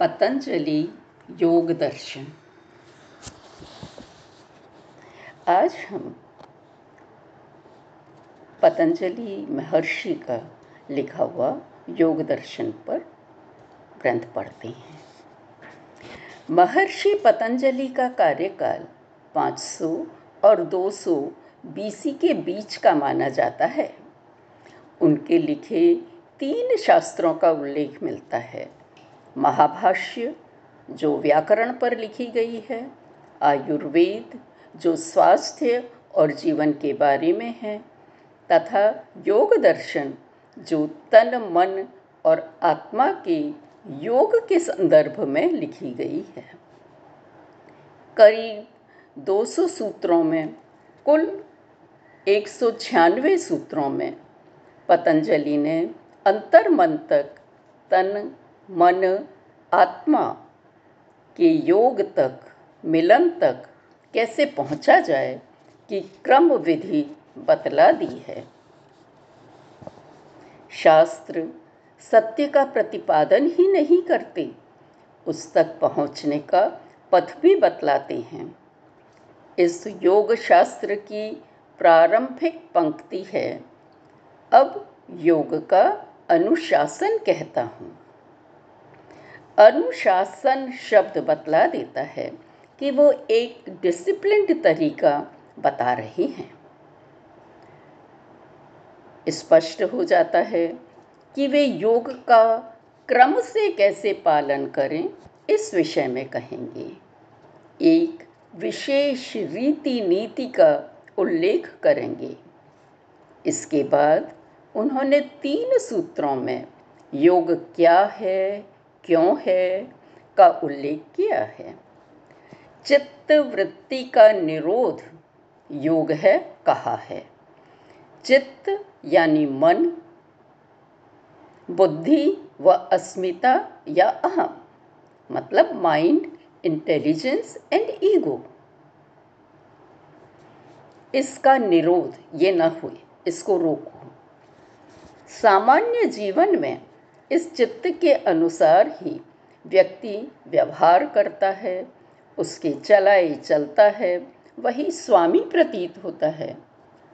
पतंजलि योग दर्शन। आज हम पतंजलि महर्षि का लिखा हुआ योग दर्शन पर ग्रंथ पढ़ते हैं। महर्षि पतंजलि का कार्यकाल 500 और 200 बीसी के बीच का माना जाता है। उनके लिखे तीन शास्त्रों का उल्लेख मिलता है। महाभाष्य, जो व्याकरण पर लिखी गई है, आयुर्वेद, जो स्वास्थ्य और जीवन के बारे में है, तथा योग दर्शन, जो तन, मन और आत्मा के योग के संदर्भ में लिखी गई है। करीब 200 सूत्रों में, कुल एक सौ छियानवे सूत्रों में, पतंजलि ने अंतर मन तक तन मन, आत्मा के योग तक, मिलन तक कैसे पहुँचा जाए कि क्रम विधि बतला दी है? शास्त्र सत्य का प्रतिपादन ही नहीं करते। उस तक पहुँचने का पथ भी बतलाते हैं। इस योग शास्त्र की प्रारंभिक पंक्ति है। अब योग का अनुशासन कहता हूँ। अनुशासन शब्द बतला देता है कि वो एक डिसिप्लिन्ड तरीका बता रहे हैं। स्पष्ट हो जाता है कि वे योग का क्रम से कैसे पालन करें, इस विषय में कहेंगे। एक विशेष रीति नीति का उल्लेख करेंगे। इसके बाद उन्होंने तीन सूत्रों में योग क्या है क्यों है? का उल्लेख किया है। चित्त वृत्ति का निरोध योग है कहा है। चित्त यानी मन, बुद्धि व अस्मिता या अहम मतलब माइंड इंटेलिजेंस एंड ईगो इसका निरोध ये न हुए, इसको रोको। सामान्य जीवन में इस चित्त के अनुसार ही व्यक्ति व्यवहार करता है, उसके चलाए चलता है, वही स्वामी प्रतीत होता है।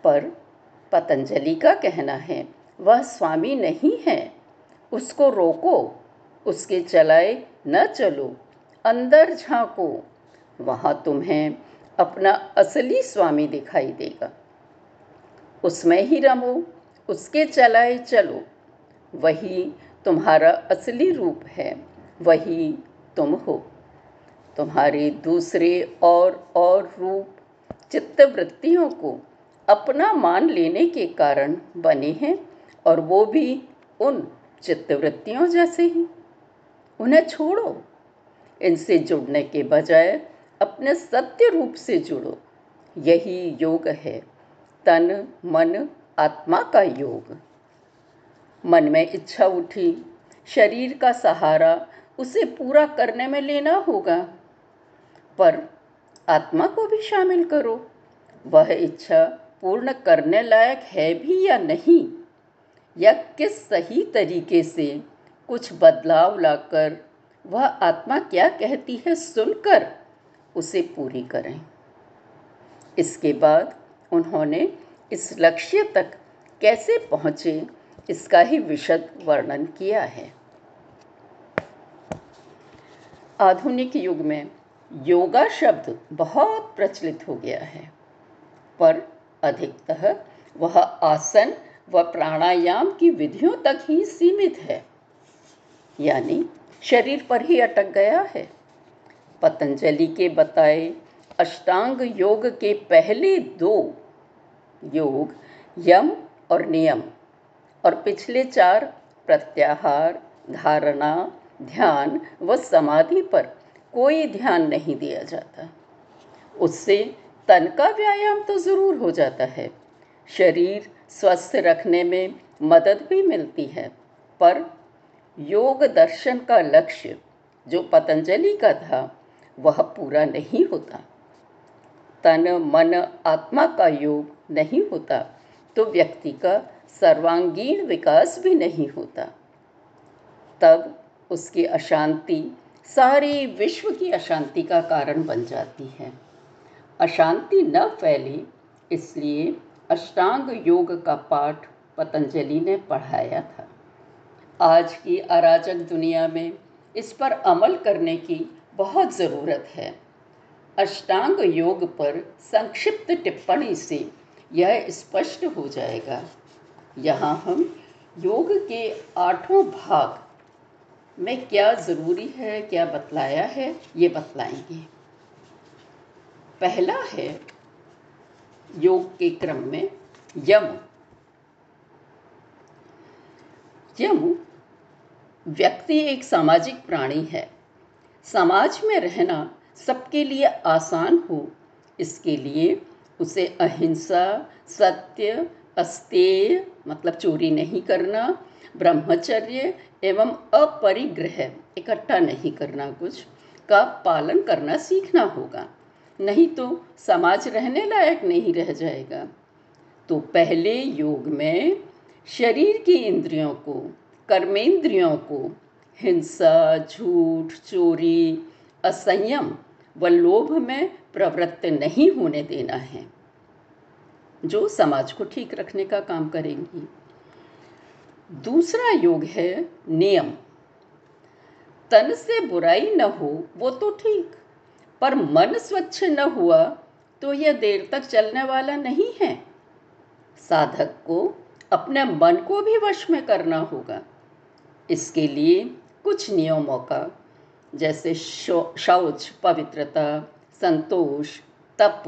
पर पतंजलि का कहना है, वह स्वामी नहीं है। उसको रोको, उसके चलाए न चलो, अंदर झांको, वहाँ तुम्हें अपना असली स्वामी दिखाई देगा। उसमें ही रमो, उसके चलाए चलो, वही तुम्हारा असली रूप है, वही तुम हो। तुम्हारे दूसरे और और रूप चित्तवृत्तियों को अपना मान लेने के कारण बने हैं, और वो भी उन चित्तवृत्तियों जैसे ही। उन्हें छोड़ो। इनसे जुड़ने के बजाय अपने सत्य रूप से जुड़ो। यही योग है। तन, मन, आत्मा का योग। मन में इच्छा उठी, शरीर का सहारा उसे पूरा करने में लेना होगा। पर आत्मा को भी शामिल करो। वह इच्छा पूर्ण करने लायक है भी या नहीं? या किस सही तरीके से कुछ बदलाव लाकर वह आत्मा क्या कहती है सुनकर उसे पूरी करें? इसके बाद उन्होंने इस लक्ष्य तक कैसे पहुँचे इसका ही विशद वर्णन किया है। आधुनिक युग में योगा शब्द बहुत प्रचलित हो गया है, पर अधिकतः वह आसन व प्राणायाम की विधियों तक ही सीमित है, यानी शरीर पर ही अटक गया है। पतंजलि के बताए अष्टांग योग के पहले दो योग यम और नियम और पिछले चार प्रत्याहार, धारणा, ध्यान व समाधि पर कोई ध्यान नहीं दिया जाता। उससे तन का व्यायाम तो ज़रूर हो जाता है। शरीर स्वस्थ रखने में मदद भी मिलती है। पर योग दर्शन का लक्ष्य, जो पतंजलि का था, वह पूरा नहीं होता। तन, मन, आत्मा का योग नहीं होता तो व्यक्ति का सर्वांगीण विकास भी नहीं होता। तब उसकी अशांति, सारी विश्व की अशांति का कारण बन जाती है। अशांति न फैले, इसलिए अष्टांग योग का पाठ पतंजलि ने पढ़ाया था। आज की अराजक दुनिया में इस पर अमल करने की बहुत ज़रूरत है। अष्टांग योग पर संक्षिप्त टिप्पणी से यह स्पष्ट हो जाएगा। यहाँ हम योग के आठों भाग में क्या ज़रूरी है, क्या बतलाया है, ये बतलाएँगे। पहला है योग के क्रम में यम। यम व्यक्ति एक सामाजिक प्राणी है। समाज में रहना सबके लिए आसान हो, इसके लिए उसे अहिंसा, सत्य, अस्तेय मतलब चोरी नहीं करना, ब्रह्मचर्य एवं अपरिग्रह इकट्ठा नहीं करना कुछ का पालन करना सीखना होगा। नहीं तो समाज रहने लायक नहीं रह जाएगा। तो पहले योग में शरीर की इंद्रियों को, कर्मेंद्रियों को, हिंसा, झूठ, चोरी, असंयम व लोभ में प्रवृत्त नहीं होने देना है। जो समाज को ठीक रखने का काम करेंगी। दूसरा योग है नियम। तन से बुराई न हो, वो तो ठीक, पर मन स्वच्छ न हुआ तो यह देर तक चलने वाला नहीं है। साधक को अपने मन को भी वश में करना होगा। इसके लिए कुछ नियमों का, जैसे शौच, पवित्रता, संतोष, तप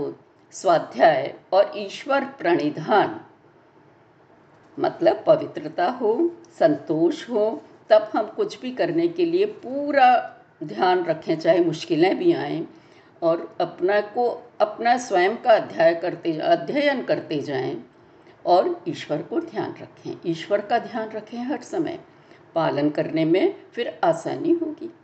स्वाध्याय और ईश्वर प्रणिधान। मतलब पवित्रता हो, संतोष हो, तब हम कुछ भी करने के लिए पूरा ध्यान रखें, चाहे मुश्किलें भी आएँ, और अपना को, अपना स्वयं का अध्याय करते, अध्ययन करते जाएँ, और ईश्वर को ध्यान रखें। ईश्वर का ध्यान रखें हर समय। पालन करने में फिर आसानी होगी।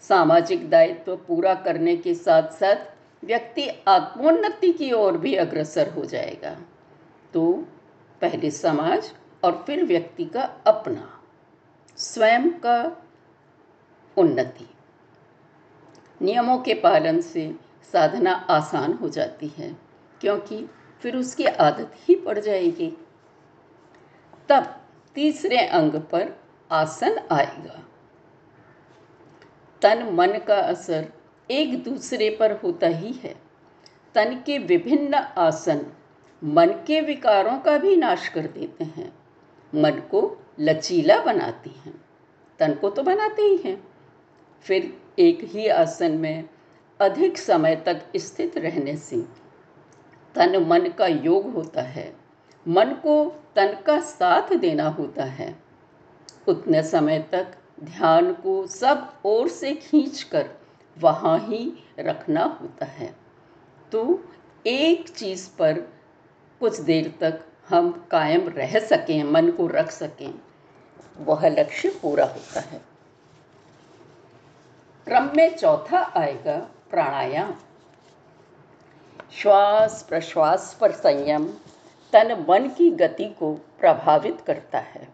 सामाजिक दायित्व पूरा करने के साथ साथ व्यक्ति आत्मोन्नति की ओर भी अग्रसर हो जाएगा। तो पहले समाज और फिर व्यक्ति का अपना, स्वयं का उन्नति। नियमों के पालन से साधना आसान हो जाती है, क्योंकि फिर उसकी आदत ही पड़ जाएगी। तब तीसरे अंग पर आसन आएगा। तन मन का असर एक दूसरे पर होता ही है। तन के विभिन्न आसन मन के विकारों का भी नाश कर देते हैं। मन को लचीला बनाती हैं। तन को तो बनाते ही हैं। फिर एक ही आसन में अधिक समय तक स्थित रहने से तन मन का योग होता है। मन को तन का साथ देना होता है। उतने समय तक ध्यान को सब ओर से खींचकर वहाँ ही रखना होता है। तो एक चीज़ पर कुछ देर तक हम कायम रह सकें, मन को रख सकें, वह लक्ष्य पूरा होता है। क्रम में चौथा आएगा प्राणायाम। श्वास प्रश्वास पर संयम तन मन की गति को प्रभावित करता है।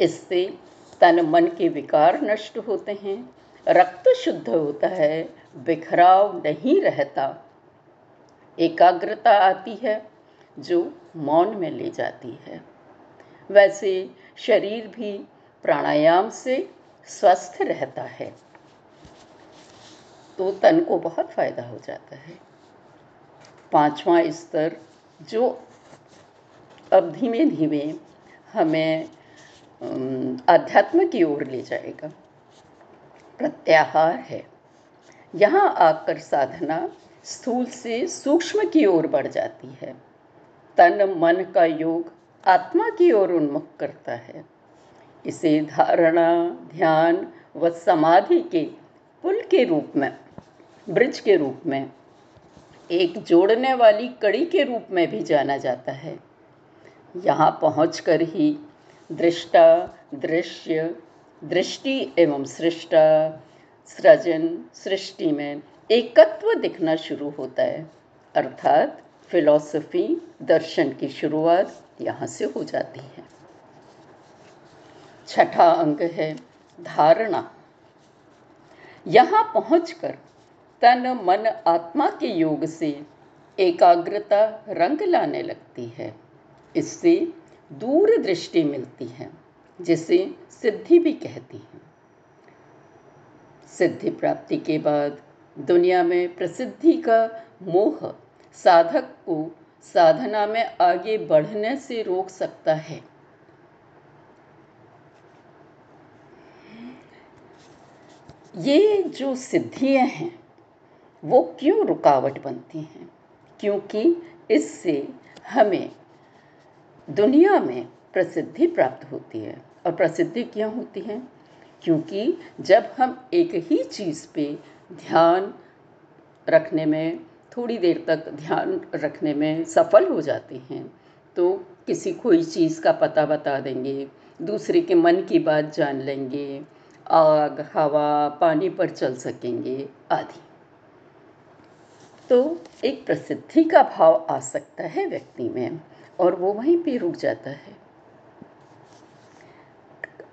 इससे तन मन के विकार नष्ट होते हैं। रक्त शुद्ध होता है, बिखराव नहीं रहता। एकाग्रता आती है, जो मौन में ले जाती है। वैसे शरीर भी प्राणायाम से स्वस्थ रहता है तो तन को बहुत फ़ायदा हो जाता है। पांचवा स्तर, जो अब धीमे धीमे हमें आध्यात्म की ओर ले जाएगा। प्रत्याहार है। यहाँ आकर साधना स्थूल से सूक्ष्म की ओर बढ़ जाती है। तन, मन का योग आत्मा की ओर उन्मुख करता है। इसे धारणा, ध्यान व समाधि के पुल के रूप में, ब्रिज के रूप में, एक जोड़ने वाली कड़ी के रूप में भी जाना जाता है। यहाँ पहुँच ही दृष्टा, दृश्य दृष्टि एवं सृष्टा, सृजन, सृष्टि में एकत्व दिखना शुरू होता है। अर्थात फिलॉसफी दर्शन की शुरुआत यहाँ से हो जाती है। छठा अंग है धारणा। यहाँ पहुंचकर तन, मन, आत्मा के योग से एकाग्रता रंग लाने लगती है। इससे दूर दृष्टि मिलती है। जिसे सिद्धि भी कहती हैं। सिद्धि प्राप्ति के बाद दुनिया में प्रसिद्धि का मोह साधक को साधना में आगे बढ़ने से रोक सकता है। ये जो सिद्धियाँ हैं, वो क्यों रुकावट बनती हैं? क्योंकि इससे हमें दुनिया में प्रसिद्धि प्राप्त होती है। और प्रसिद्धि क्यों होती है, क्योंकि जब हम एक ही चीज़ पे ध्यान रखने में, थोड़ी देर तक ध्यान रखने में सफल हो जाते हैं तो किसी कोई चीज़ का पता बता देंगे, दूसरे के मन की बात जान लेंगे, आग, हवा, पानी पर चल सकेंगे, आदि। तो एक प्रसिद्धि का भाव आ सकता है व्यक्ति में, और वो वहीं पे रुक जाता है।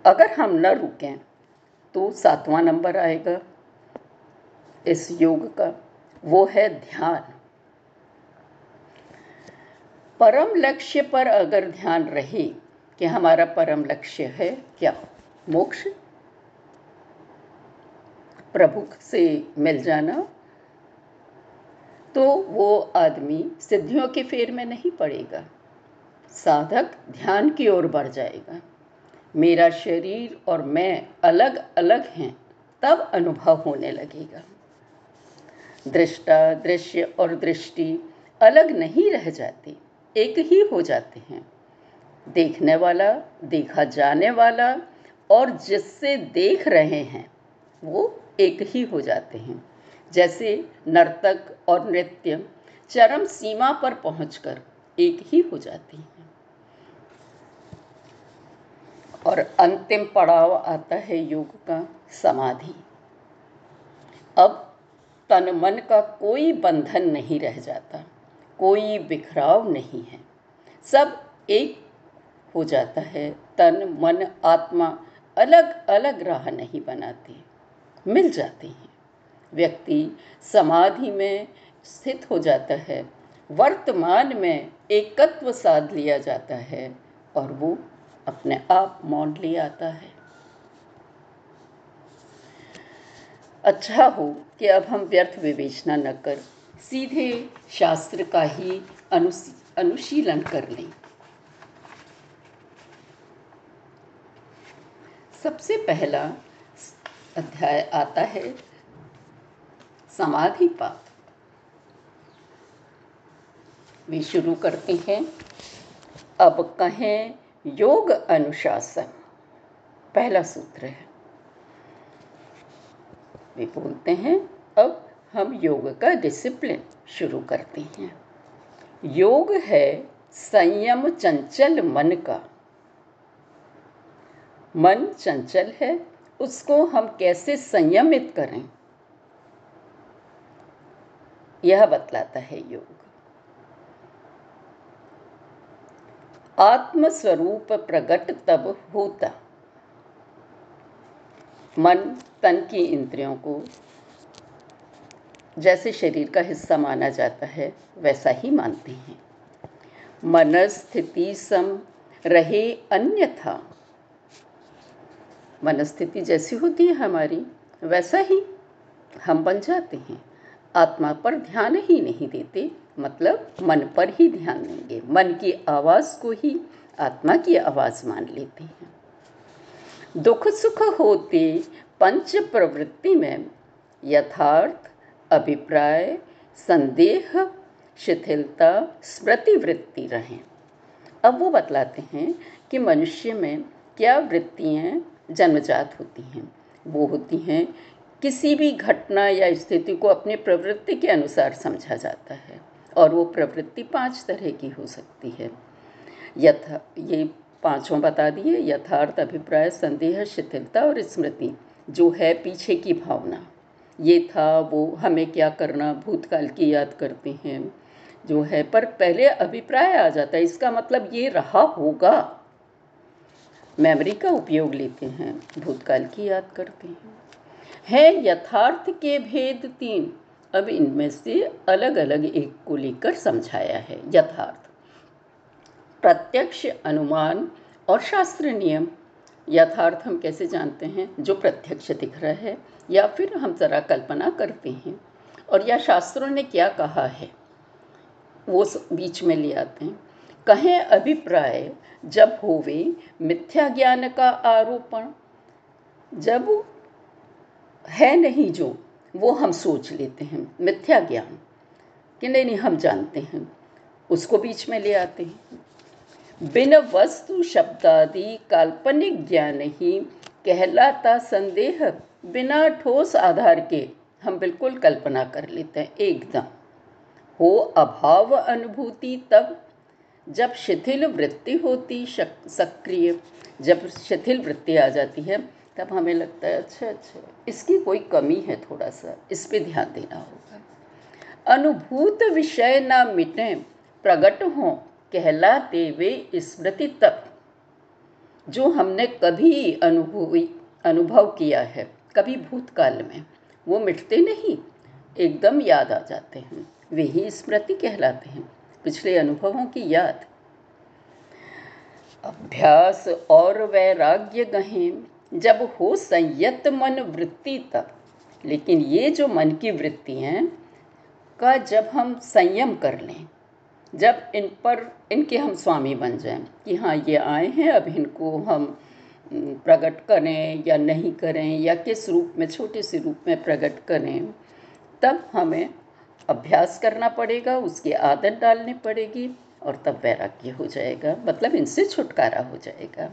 अगर हम न रुकें तो सातवां नंबर आएगा इस योग का, वो है ध्यान। परम लक्ष्य पर अगर ध्यान रहे कि हमारा परम लक्ष्य है क्या? मोक्ष। प्रभु से मिल जाना। तो वो आदमी सिद्धियों के फेर में नहीं पड़ेगा। साधक ध्यान की ओर बढ़ जाएगा। मेरा शरीर और मैं अलग अलग हैं, तब अनुभव होने लगेगा। दृष्टा, दृश्य और दृष्टि अलग नहीं रह जाती, एक ही हो जाते हैं। देखने वाला, देखा जाने वाला और जिससे देख रहे हैं, वो एक ही हो जाते हैं। जैसे नर्तक और नृत्य चरम सीमा पर पहुंचकर एक ही हो जाती हैं। और अंतिम पड़ाव आता है योग का समाधि। अब तन मन का कोई बंधन नहीं रह जाता, कोई बिखराव नहीं है। सब एक हो जाता है, तन, मन, आत्मा अलग अलग राह नहीं बनाती, मिल जाती हैं। व्यक्ति समाधि में स्थित हो जाता है, वर्तमान में एकत्व साध लिया जाता है और वो अपने आप मौन ले आता है। अच्छा हो कि अब हम व्यर्थ विवेचना न कर, सीधे शास्त्र का ही अनुशीलन कर लें। सबसे पहला अध्याय आता है समाधि पाठ वे शुरू करते हैं, अब कहें योग अनुशासन, पहला सूत्र है। वे बोलते हैं, अब हम योग का डिसिप्लिन शुरू करते हैं। योग है संयम चंचल मन का। मन चंचल है, उसको हम कैसे संयमित करें? यह बतलाता है योग। आत्मस्वरूप प्रकट तब होता। मन तन की इंद्रियों को जैसे शरीर का हिस्सा माना जाता है, वैसा ही मानते हैं। मन स्थिति सम रहे अन्यथा। मनस्थिति जैसी होती है हमारी, वैसा ही हम बन जाते हैं। आत्मा पर ध्यान ही नहीं देते। मतलब मन पर ही ध्यान देंगे। मन की आवाज़ को ही आत्मा की आवाज़ मान लेते हैं। दुख सुख होते पंच प्रवृत्ति में यथार्थ, अभिप्राय, संदेह, शिथिलता स्मृति वृत्ति रहें। अब वो बतलाते हैं कि मनुष्य में क्या वृत्तियाँ जन्मजात होती हैं। वो होती हैं, किसी भी घटना या स्थिति को अपने प्रवृत्ति के अनुसार समझा जाता है। और वो प्रवृत्ति पाँच तरह की हो सकती है। यथा, ये पाँचों बता दिए, यथार्थ अभिप्राय, संदेह, शिथिलता और स्मृति, जो है पीछे की भावना। ये था वो, हमें क्या करना, भूतकाल की याद करते हैं, जो है, पर पहले अभिप्राय आ जाता है, इसका मतलब ये रहा होगा। मेमोरी का उपयोग लेते हैं, भूतकाल की याद करते हैं। है यथार्थ के भेद तीन। अब इनमें से अलग अलग एक को लेकर समझाया है, यथार्थ। प्रत्यक्ष अनुमान और शास्त्र नियम, यथार्थ हम कैसे जानते हैं जो प्रत्यक्ष दिख रहा है, या फिर हम ज़रा कल्पना करते हैं, और या शास्त्रों ने क्या कहा है, वो बीच में ले आते हैं। कहें अभिप्राय, जब होवे मिथ्या ज्ञान का आरोपण, जब है नहीं जो वो हम सोच लेते हैं, मिथ्या ज्ञान। कि नहीं नहीं, हम जानते हैं, उसको बीच में ले आते हैं। बिन वस्तु शब्दादि काल्पनिक ज्ञान ही कहलाता संदेह, बिना ठोस आधार के हम बिल्कुल कल्पना कर लेते हैं, एकदम। हो अभाव अनुभूति तब, जब शिथिल वृत्ति होती सक्रिय, जब शिथिल वृत्ति आ जाती है तब हमें लगता है अच्छा अच्छा इसकी कोई कमी है थोड़ा सा इस पर ध्यान देना होगा। अनुभूत विषय ना मिटे प्रकट हों, कहलाते वे स्मृति तक जो हमने कभी अनुभवी, अनुभव किया है, कभी भूतकाल में। वो मिटते नहीं, एकदम याद आ जाते हैं, वे ही स्मृति कहलाते हैं, पिछले अनुभवों की याद। अभ्यास और वैराग्य गहें जब हो संयत मन वृत्ति तब लेकिन ये जो मन की वृत्ति हैं, का जब हम संयम कर लें, जब इन पर, इनके हम स्वामी बन जाएँ कि हाँ ये आए हैं, अब इनको हम प्रकट करें या नहीं करें या किस रूप में, छोटे से रूप में प्रकट करें, तब हमें अभ्यास करना पड़ेगा, उसकी आदत डालनी पड़ेगी और तब वैराग्य हो जाएगा। मतलब इनसे छुटकारा हो जाएगा।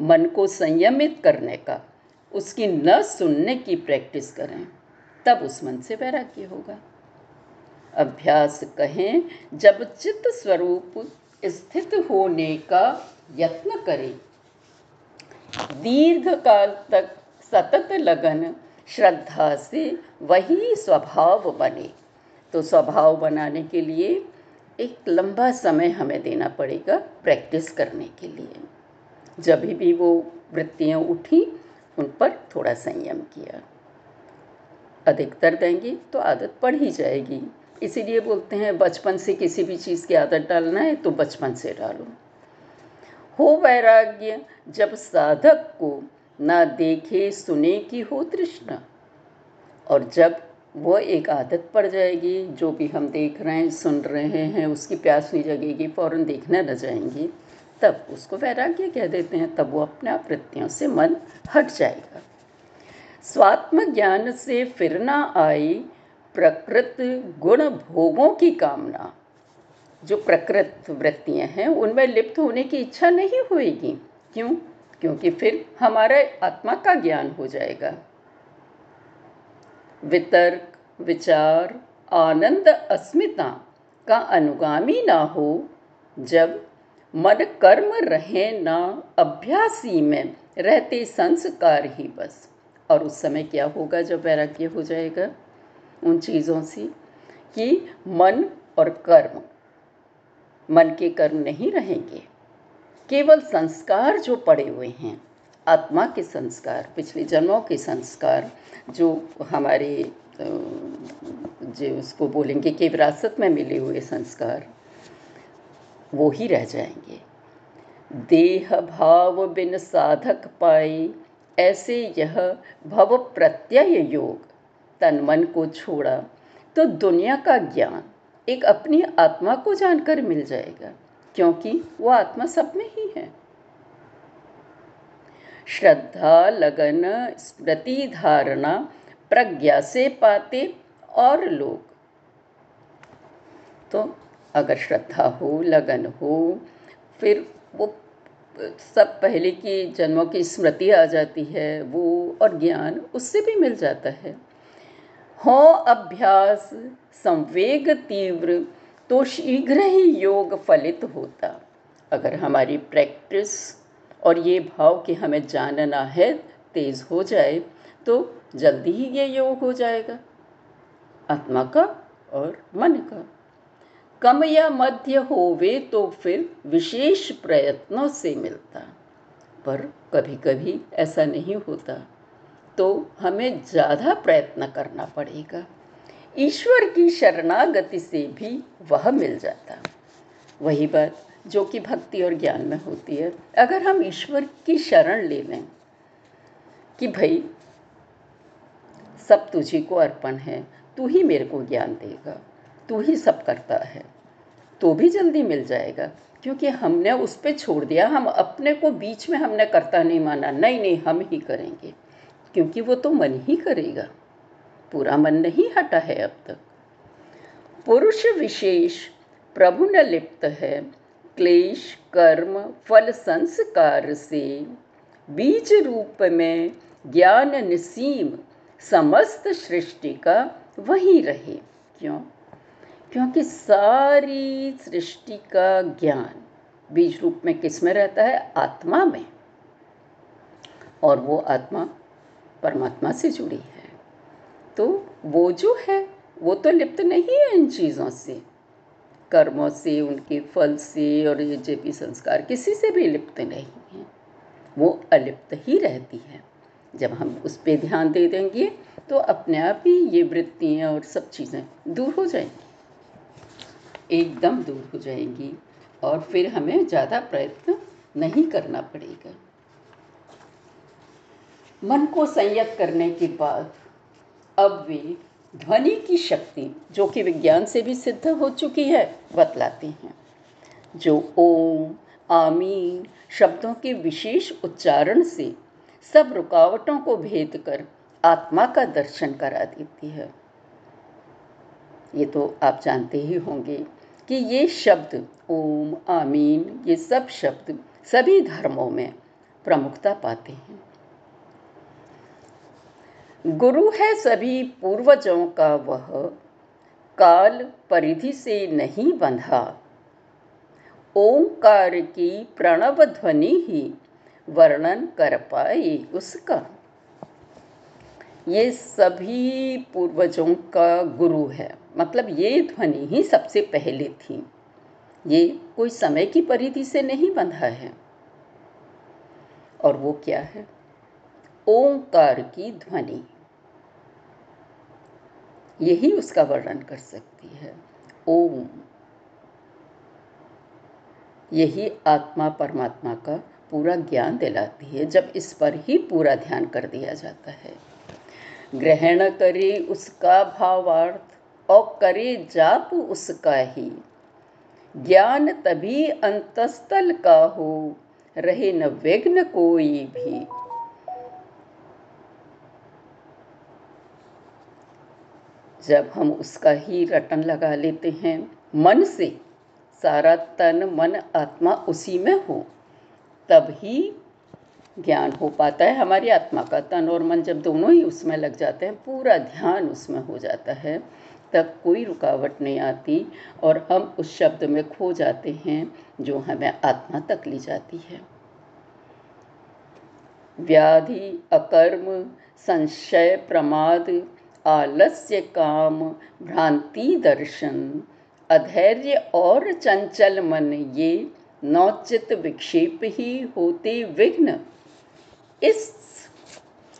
मन को संयमित करने का, उसकी न सुनने की प्रैक्टिस करें, तब उस मन से वैराग्य होगा। अभ्यास कहें, जब चित्त स्वरूप स्थित होने का यत्न करें। दीर्घ काल तक सतत लगन, श्रद्धा से वही स्वभाव बने। तो स्वभाव बनाने के लिए एक लंबा समय हमें देना पड़ेगा प्रैक्टिस करने के लिए। जब भी वो वृत्तियाँ उठी, उन पर थोड़ा संयम किया। अधिकतर देंगी तो आदत पड़ ही जाएगी। इसीलिए बोलते हैं, बचपन से किसी भी चीज़ की आदत डालना है तो बचपन से डालो। हो वैराग्य, जब साधक को ना देखे, सुने की हो तृष्णा। और जब वो एक आदत पड़ जाएगी, जो भी हम देख रहे हैं, सुन रहे हैं, उसकी प्यास नहीं जगेगी, फ़ौरन देखने न जाएँगे। तब उसको वैराग्य कह देते हैं, तब वो अपने आप वृत्तियों से मन हट जाएगा। स्वात्म ज्ञान से फिर ना आई प्रकृत गुण भोगों की कामना। जो प्रकृत वृत्तियाँ हैं, उनमें लिप्त होने की इच्छा नहीं होएगी। क्यों? क्योंकि फिर हमारा आत्मा का ज्ञान हो जाएगा। वितर्क, विचार, आनंद, अस्मिता का अनुगामी ना हो जब मन कर्म रहे ना अभ्यासी में, रहते संस्कार ही बस। और उस समय क्या होगा जब वैराग्य हो जाएगा? उन चीज़ों से कि मन और कर्म, मन के कर्म नहीं रहेंगे। केवल संस्कार जो पड़े हुए हैं, आत्मा के संस्कार, पिछले जन्मों के संस्कार, जो हमारे जो उसको बोलेंगे कि विरासत में मिले हुए संस्कार वो ही रह जाएँगे। देह भाव बिन साधक पाए, ऐसे यह भव प्रत्यय योग। तन मन को छोड़ा तो दुनिया का ज्ञान एक अपनी आत्मा को जानकर मिल जाएगा, क्योंकि वो आत्मा सब में ही है। श्रद्धा, लगन, स्मृति धारणा, प्रज्ञा से पाते और लोग। तो अगर श्रद्धा हो, लगन हो, फिर वो सब पहले की जन्मों की स्मृति आ जाती है, वो और ज्ञान उससे भी मिल जाता है। हो अभ्यास, संवेग तीव्र तो शीघ्र ही योग फलित होता। अगर हमारी प्रैक्टिस और ये भाव कि हमें जानना है, तेज हो जाए तो जल्दी ही ये योग हो जाएगा। आत्मा का और मन का। कम या मध्य होवे तो फिर विशेष प्रयत्नों से मिलता। पर कभी कभी ऐसा नहीं होता तो हमें ज़्यादा प्रयत्न करना पड़ेगा। ईश्वर की शरणागति से भी वह मिल जाता। वही बात जो कि भक्ति और ज्ञान में होती है। अगर हम ईश्वर की शरण ले लें कि भाई, सब तुझी को अर्पण है, तू ही मेरे को ज्ञान देगा। तू ही सब करता है। तो भी जल्दी मिल जाएगा। क्योंकि हमने उस पर छोड़ दिया। हम अपने को बीच में हमने करता नहीं माना। नहीं नहीं, हम ही करेंगे। क्योंकि वो तो मन ही करेगा। पूरा मन नहीं हटा है अब तक। पुरुष विशेष प्रभु न लिप्त है। क्लेश, कर्म, फल, संस्कार से बीज रूप में ज्ञान निसीम समस्त सृष्टि का वही रहे। क्यों? क्योंकि सारी सृष्टि का ज्ञान बीज रूप में किसमें रहता है? आत्मा में। और वो आत्मा परमात्मा से जुड़ी है। तो वो जो है, वो तो लिप्त नहीं है इन चीज़ों से। कर्मों से, उनके फल से और ये जो भी संस्कार किसी से भी लिप्त नहीं है। वो अलिप्त ही रहती है। जब हम उस पर ध्यान दे देंगे तो अपने आप ही ये वृत्तियाँ और सब चीज़ें दूर हो जाएँगी। एकदम दूर हो जाएँगी और फिर हमें ज़्यादा प्रयत्न नहीं करना पड़ेगा। मन को संयत करने के बाद अब वे ध्वनि की शक्ति, जो कि विज्ञान से भी सिद्ध हो चुकी है, बतलाते हैं। जो ओम, आमीन शब्दों के विशेष उच्चारण से सब रुकावटों को भेद कर आत्मा का दर्शन करा देती है। ये तो आप जानते ही होंगे कि ये शब्द ओम, आमीन, ये सब शब्द सभी धर्मों में प्रमुखता पाते हैं। गुरु है सभी पूर्वजों का वह, काल परिधि से नहीं बंधा। ओंकार की प्रणव ध्वनि ही वर्णन कर पाए उसका। ये सभी पूर्वजों का गुरु है। मतलब ये ध्वनि ही सबसे पहले थी। ये कोई समय की परिधि से नहीं बंधा है। और वो क्या है? ओंकार की ध्वनि। यही उसका वर्णन कर सकती है। ओम। यही आत्मा परमात्मा का पूरा ज्ञान दिलाती है, जब इस पर ही पूरा ध्यान कर दिया जाता है। ग्रहण करे उसका भावार्थ। और करे जाप उसका ही। ज्ञान तभी अंतस्तल का हो, रहे न विघ्न कोई भी। जब हम उसका ही रटन लगा लेते हैं, मन से, सारा तन, मन, आत्मा उसी में हो, तब ही ज्ञान हो पाता है हमारी आत्मा का। तन और मन जब दोनों ही उसमें लग जाते हैं, पूरा ध्यान उसमें हो जाता है। तब कोई रुकावट नहीं आती और हम उस शब्द में खो जाते हैं जो हमें आत्मा तक ली जाती है। व्याधि, अकर्म, संशय, प्रमाद, आलस्य, काम, भ्रांति, दर्शन, अधैर्य और चंचल मन, ये नौचित विक्षेप ही होते विघ्न। इस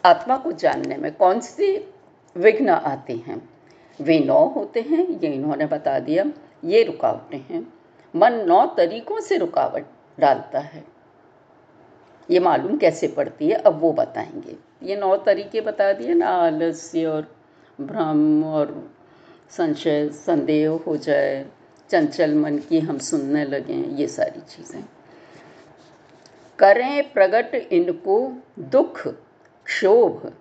आत्मा को जानने में कौन से विघ्न आते हैं? वे नौ होते हैं, ये इन्होंने बता दिया। ये रुकावटें हैं। मन नौ तरीकों से रुकावट डालता है। ये मालूम कैसे पड़ती है, अब वो बताएँगे। ये नौ तरीके बता दिए ना, आलस्य और भ्रम और संशय, संदेह हो जाए, चंचल मन की हम सुनने लगें, ये सारी चीज़ें। करें प्रकट इनको दुख, क्षोभ,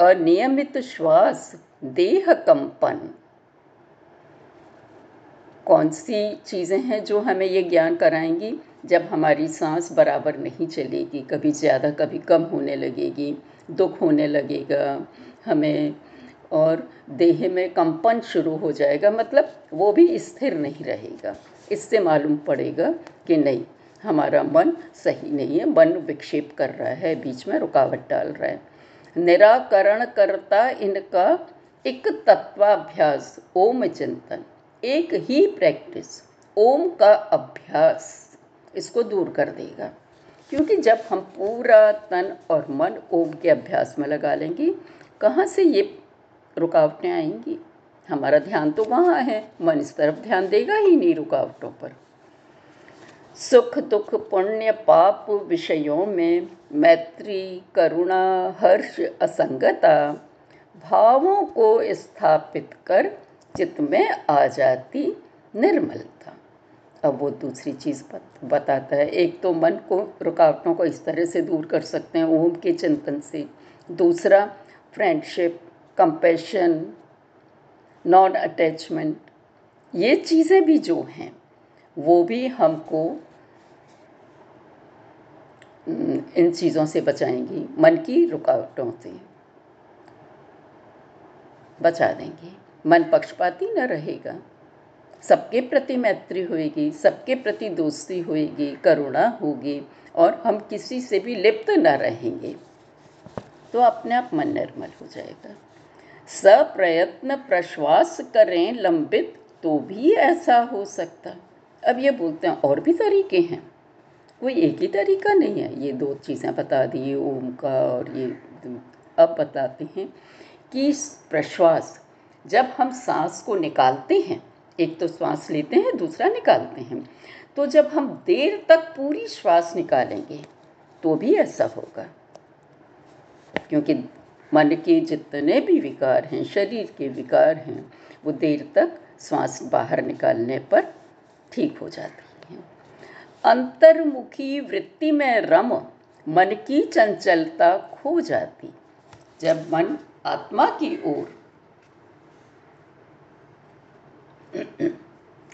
अनियमित श्वास देह कंपन कौन सी चीज़ें हैं जो हमें ये ज्ञान कराएँगी? जब हमारी सांस बराबर नहीं चलेगी, कभी ज़्यादा, कभी कम होने लगेगी, दुख होने लगेगा, हमें और देह में कंपन शुरू हो जाएगा मतलब वो भी स्थिर नहीं रहेगा। इससे मालूम पड़ेगा कि नहीं, हमारा मन सही नहीं है, मन विक्षेप कर रहा है, बीच में रुकावट डाल रहा है। निराकरण करता इनका एक तत्वाभ्यास, ओम चिंतन। एक ही प्रैक्टिस ओम का अभ्यास। इसको दूर कर देगा। क्योंकि जब हम पूरा तन और मन ओम के अभ्यास में लगा लेंगे, कहाँ से ये रुकावटें आएँगी? हमारा ध्यान तो वहाँ है। मन इस तरफ़ ध्यान देगा ही नहीं रुकावटों पर। सुख, दुख, पुण्य, पाप विषयों में मैत्री, करुणा, हर्ष, असंगता भावों को स्थापित कर चित्त में आ जाती निर्मलता। अब वो दूसरी चीज़ बताता है। एक तो मन को रुकावटों को इस तरह से दूर कर सकते हैं ओम के चिंतन से। दूसरा फ्रेंडशिप कंपेशन नॉन अटैचमेंट ये चीज़ें भी जो हैं, वो भी हमको इन चीज़ों से बचाएँगी, मन की रुकावटों से। बचा देंगे। मन पक्षपाती न रहेगा। सबके प्रति मैत्री होएगी, सबके प्रति दोस्ती होएगी, करुणा होगी और हम किसी से भी लिप्त न रहेंगे। तो अपने आप मन निर्मल हो जाएगा। सप्रयत्न प्रश्वास करें लंबित तो भी ऐसा हो सकता। अब ये बोलते हैं, और भी तरीके हैं। कोई एक ही तरीका नहीं है। ये दो चीज़ें बता दी ओम का और ये अब बताते हैं। कि प्रश्वास। जब हम सांस को निकालते हैं, एक तो श्वास लेते हैं, दूसरा निकालते हैं तो जब हम देर तक पूरी श्वास निकालेंगे तो भी ऐसा होगा। क्योंकि मन के जितने भी विकार हैं, शरीर के विकार हैं, वो देर तक श्वास बाहर निकालने पर ठीक हो जाती अंतर्मुखी वृत्ति में रम, मन की चंचलता खो जाती। जब मन आत्मा की ओर।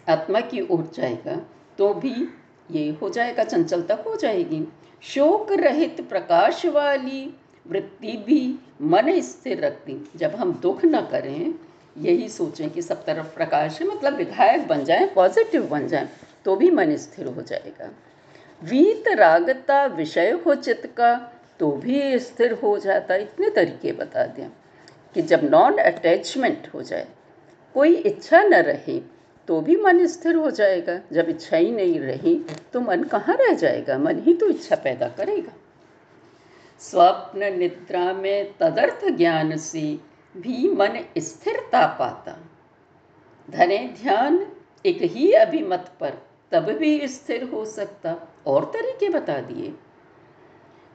आत्मा की ओर जाएगा तो भी ये हो जाएगा चंचलता हो जाएगी। शोक रहित प्रकाश वाली वृत्ति भी मन स्थिर रखती। जब हम दुख न करें, यही सोचें कि सब तरफ़ प्रकाश है मतलब विधायक बन जाए पॉजिटिव बन जाए तो भी मन स्थिर हो जाएगा। वीत रागता विषय हो चित्त का तो भी स्थिर हो जाता। इतने तरीके बता दें कि जब नॉन अटैचमेंट हो जाए, कोई इच्छा न रहे तो भी मन स्थिर हो जाएगा। जब इच्छा ही नहीं रही तो मन कहाँ रह जाएगा? मन ही तो इच्छा पैदा करेगा। स्वप्न निद्रा में तदर्थ ज्ञान से भी मन स्थिरता पाता। धने ध्यान एक ही अभिमत पर तब भी स्थिर हो सकता। और तरीके बता दिए।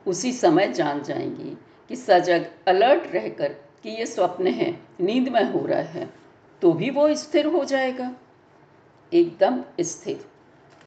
उसी समय जान जाएँगी कि सजग अलर्ट रहकर कि ये स्वप्न है, नींद में हो रहा है तो भी वो स्थिर हो जाएगा। एकदम स्थिर।